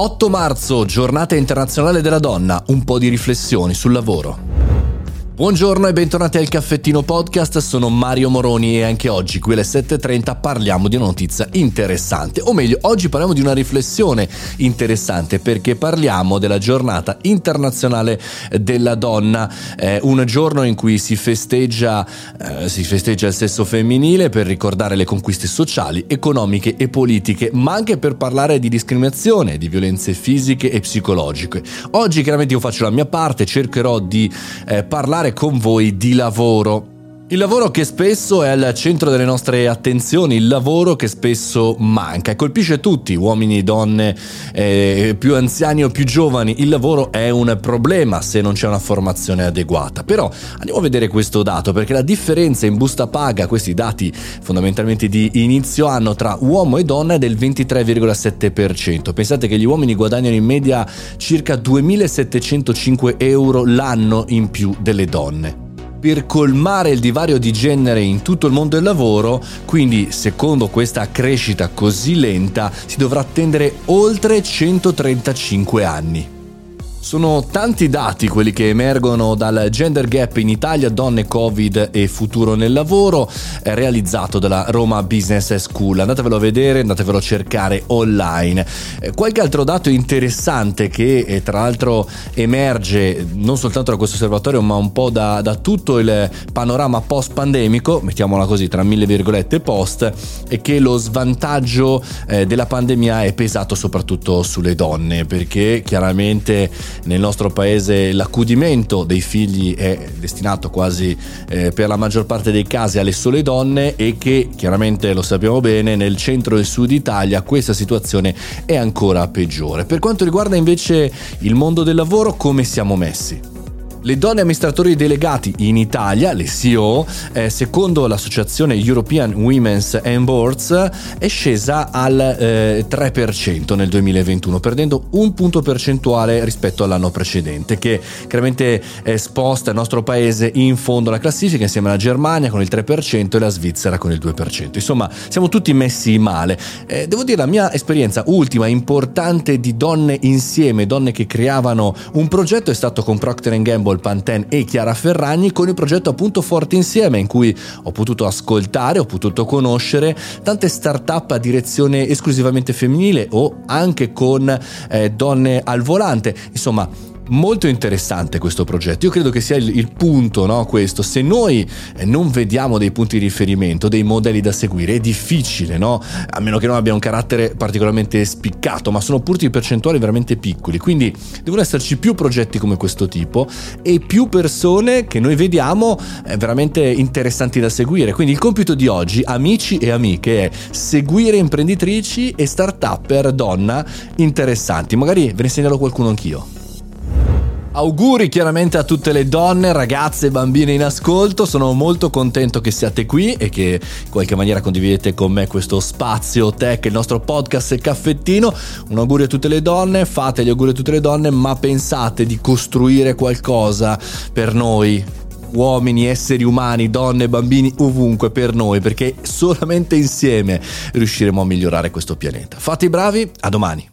8 marzo, giornata internazionale della donna, un po' di riflessioni sul lavoro. Buongiorno e bentornati al Caffettino Podcast, sono Mario Moroni e anche oggi qui alle 7.30 parliamo di una notizia interessante, o meglio oggi parliamo di una riflessione interessante perché parliamo della giornata internazionale della donna, eh, un giorno in cui si festeggia, eh, si festeggia il sesso femminile per ricordare le conquiste sociali, economiche e politiche, ma anche per parlare di discriminazione, di violenze fisiche e psicologiche. Oggi chiaramente io faccio la mia parte, cercherò di eh, parlare parlare con voi di lavoro. Il lavoro che spesso è al centro delle nostre attenzioni, il lavoro che spesso manca e colpisce tutti, uomini, donne, eh, più anziani o più giovani. Il lavoro è un problema se non c'è una formazione adeguata. Però andiamo a vedere questo dato perché la differenza in busta paga, questi dati fondamentalmente di inizio anno tra uomo e donna è del 23,7%. Pensate che gli uomini guadagnano in media circa 2.705 euro l'anno in più delle donne per colmare il divario di genere in tutto il mondo del lavoro, quindi secondo questa crescita così lenta si dovrà attendere oltre 135 anni. Sono tanti dati quelli che emergono dal Gender Gap in Italia, donne, Covid e futuro nel lavoro, realizzato dalla Roma Business School. Andatevelo a vedere, andatevelo a cercare online. Eh, qualche altro dato interessante che eh, tra l'altro emerge non soltanto da questo osservatorio ma un po' da, da tutto il panorama post pandemico, mettiamola così tra mille virgolette post, è che lo svantaggio eh, della pandemia è pesato soprattutto sulle donne perché chiaramente nel nostro paese l'accudimento dei figli è destinato quasi eh, per la maggior parte dei casi alle sole donne e che chiaramente lo sappiamo bene nel centro e sud Italia questa situazione è ancora peggiore. Per quanto riguarda invece il mondo del lavoro come siamo messi? Le donne amministratori delegati in Italia, le CEO, eh, secondo l'associazione European Women's and Boards, è scesa al eh, 3% nel 2021, perdendo un punto percentuale rispetto all'anno precedente, che chiaramente eh, sposta il nostro paese in fondo alla classifica insieme alla Germania con il 3% e la Svizzera con il 2%. Insomma, siamo tutti messi male. Eh, devo dire la mia esperienza ultima importante di donne insieme, donne che creavano un progetto è stato con Procter Gamble Campbell, Pantene e Chiara Ferragni con il progetto appunto Forte Insieme in cui ho potuto ascoltare, ho potuto conoscere tante start-up a direzione esclusivamente femminile o anche con eh, donne al volante. Insomma, molto interessante questo progetto. Io credo che sia il, il punto, no? Questo. Se noi eh, non vediamo dei punti di riferimento, dei modelli da seguire, è difficile, no? A meno che non abbia un carattere particolarmente spiccato, ma sono punti percentuali veramente piccoli. Quindi devono esserci più progetti come questo tipo e più persone che noi vediamo eh, veramente interessanti da seguire. Quindi il compito di oggi, amici e amiche, è seguire imprenditrici e start-upper donna interessanti. Magari ve ne segnalo qualcuno anch'io. Auguri chiaramente a tutte le donne, ragazze e bambine in ascolto, sono molto contento che siate qui e che in qualche maniera condividete con me questo spazio tech, il nostro podcast e caffettino. Un augurio a tutte le donne, fate gli auguri a tutte le donne, ma pensate di costruire qualcosa per noi, uomini, esseri umani, donne, bambini, ovunque per noi, perché solamente insieme riusciremo a migliorare questo pianeta. Fate i bravi, a domani.